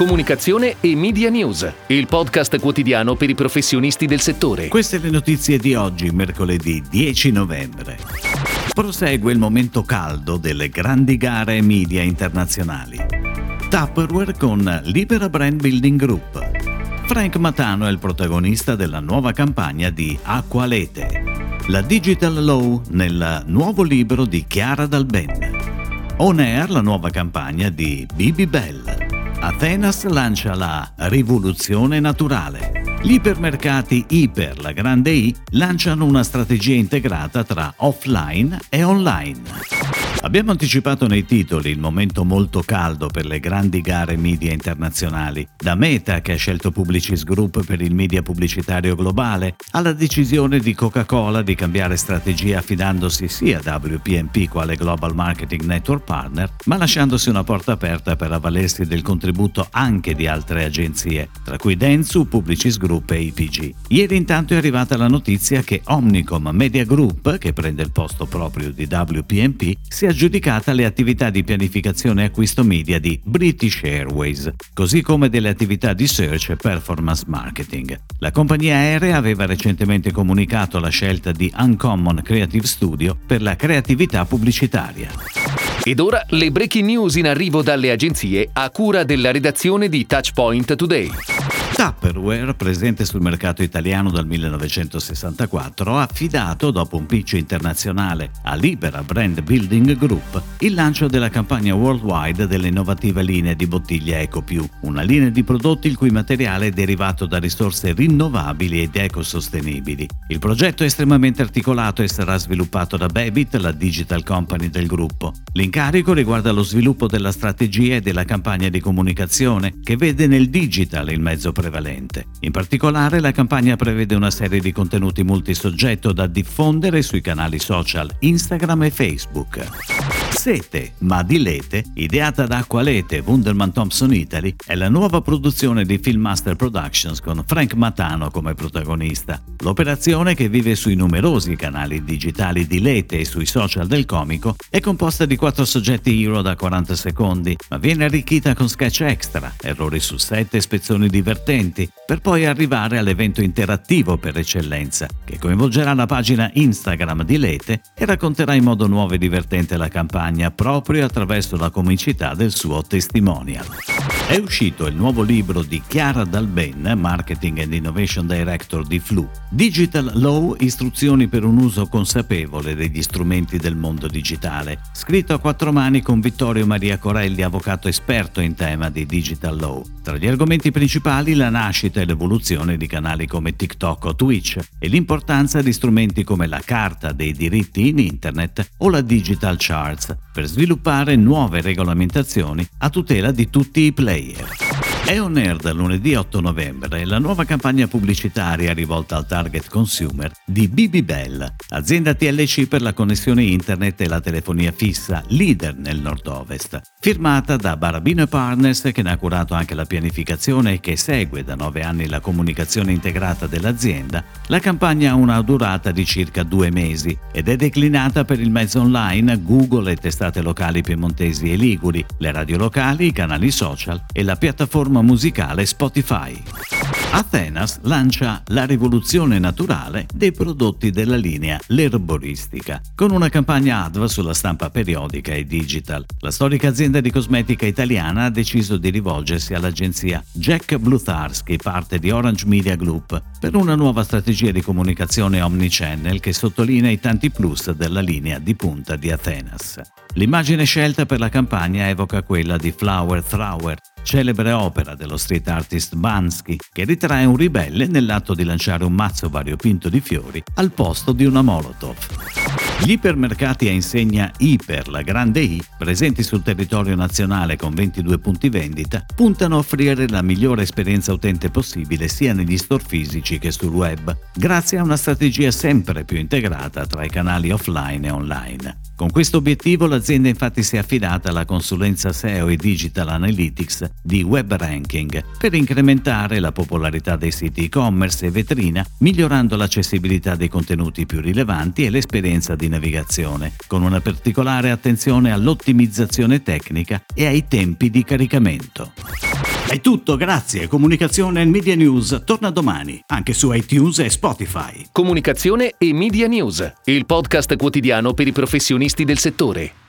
comunicazione e media news, il podcast quotidiano per i professionisti del settore. Queste le notizie di oggi, mercoledì 10 novembre. Prosegue il momento caldo delle grandi gare media internazionali. Tupperware con Libera Brand Building Group. Frank Matano è il protagonista della nuova campagna di Acqualete, la Digital Law nel nuovo libro di Chiara Dalben. On Air la nuova campagna di Bibi Bell. Athenas lancia la rivoluzione naturale. Gli ipermercati Iper, la grande I, lanciano una strategia integrata tra offline e online. Abbiamo anticipato nei titoli il momento molto caldo per le grandi gare media internazionali, da Meta che ha scelto Publicis Group per il media pubblicitario globale, alla decisione di Coca-Cola di cambiare strategia affidandosi sia a WPMP quale Global Marketing Network Partner, ma lasciandosi una porta aperta per avvalersi del contributo anche di altre agenzie, tra cui Dentsu, Publicis Group e IPG. Ieri intanto è arrivata la notizia che Omnicom Media Group, che prende il posto proprio di WPMP, si aggiudicata le attività di pianificazione e acquisto media di British Airways, così come delle attività di search e performance marketing. La compagnia aerea aveva recentemente comunicato la scelta di Uncommon Creative Studio per la creatività pubblicitaria. Ed ora le breaking news in arrivo dalle agenzie a cura della redazione di Touchpoint Today. Tupperware, presente sul mercato italiano dal 1964, ha affidato, dopo un pitch internazionale a Libera Brand Building Group, il lancio della campagna worldwide delle innovative linee di bottiglia EcoPiù, una linea di prodotti il cui materiale è derivato da risorse rinnovabili ed ecosostenibili. Il progetto è estremamente articolato e sarà sviluppato da Babit, la digital company del gruppo. L'incarico riguarda lo sviluppo della strategia e della campagna di comunicazione che vede nel digital il mezzo prevalente prevalente. In particolare la campagna prevede una serie di contenuti multisoggetto da diffondere sui canali social Instagram e Facebook. Sete, ma di Lete, ideata da Acqualete Wunderman Thompson Italy, è la nuova produzione di Filmmaster Productions con Frank Matano come protagonista. L'operazione, che vive sui numerosi canali digitali di Lete e sui social del comico, è composta di quattro soggetti hero da 40 secondi, ma viene arricchita con sketch extra, errori su set e spezzoni divertenti, per poi arrivare all'evento interattivo per eccellenza, che coinvolgerà la pagina Instagram di Lete e racconterà in modo nuovo e divertente la campagna campagna proprio attraverso la comicità del suo testimonial. È uscito il nuovo libro di Chiara Dalben, Marketing and Innovation Director di Flu, Digital Law, istruzioni per un uso consapevole degli strumenti del mondo digitale, scritto a quattro mani con Vittorio Maria Corelli, avvocato esperto in tema di Digital Law. Tra gli argomenti principali la nascita e l'evoluzione di canali come TikTok o Twitch e l'importanza di strumenti come la carta dei diritti in Internet o la Digital Charts per sviluppare nuove regolamentazioni a tutela di tutti i player. È on air dal lunedì 8 novembre la nuova campagna pubblicitaria rivolta al target consumer di Bibi Bell, azienda TLC per la connessione internet e la telefonia fissa, leader nel nord-ovest. Firmata da Barabino Partners che ne ha curato anche la pianificazione e che segue da nove anni la comunicazione integrata dell'azienda, la campagna ha una durata di circa due mesi ed è declinata per il mezzo online, Google, le testate locali piemontesi e liguri, le radio locali, i canali social e la piattaforma musicale Spotify. Athenas lancia la rivoluzione naturale dei prodotti della linea L'erboristica, con una campagna ADV sulla stampa periodica e digital. La storica azienda di cosmetica italiana ha deciso di rivolgersi all'agenzia Jack Blutharski, parte di Orange Media Group, per una nuova strategia di comunicazione omnichannel che sottolinea i tanti plus della linea di punta di Athenas. L'immagine scelta per la campagna evoca quella di Flower Thrower, celebre opera dello street artist Bansky, che ritrae un ribelle nell'atto di lanciare un mazzo variopinto di fiori al posto di una Molotov. Gli ipermercati a insegna Iper, la grande I, presenti sul territorio nazionale con 22 punti vendita, puntano a offrire la migliore esperienza utente possibile sia negli store fisici che sul web, grazie a una strategia sempre più integrata tra i canali offline e online. Con questo obiettivo l'azienda infatti si è affidata alla consulenza SEO e Digital Analytics di Web Ranking per incrementare la popolarità dei siti e-commerce e vetrina, migliorando l'accessibilità dei contenuti più rilevanti e l'esperienza di navigazione, con una particolare attenzione all'ottimizzazione tecnica e ai tempi di caricamento. È tutto, grazie. Comunicazione e Media News torna domani, anche su iTunes e Spotify. Comunicazione e Media News, il podcast quotidiano per i professionisti del settore.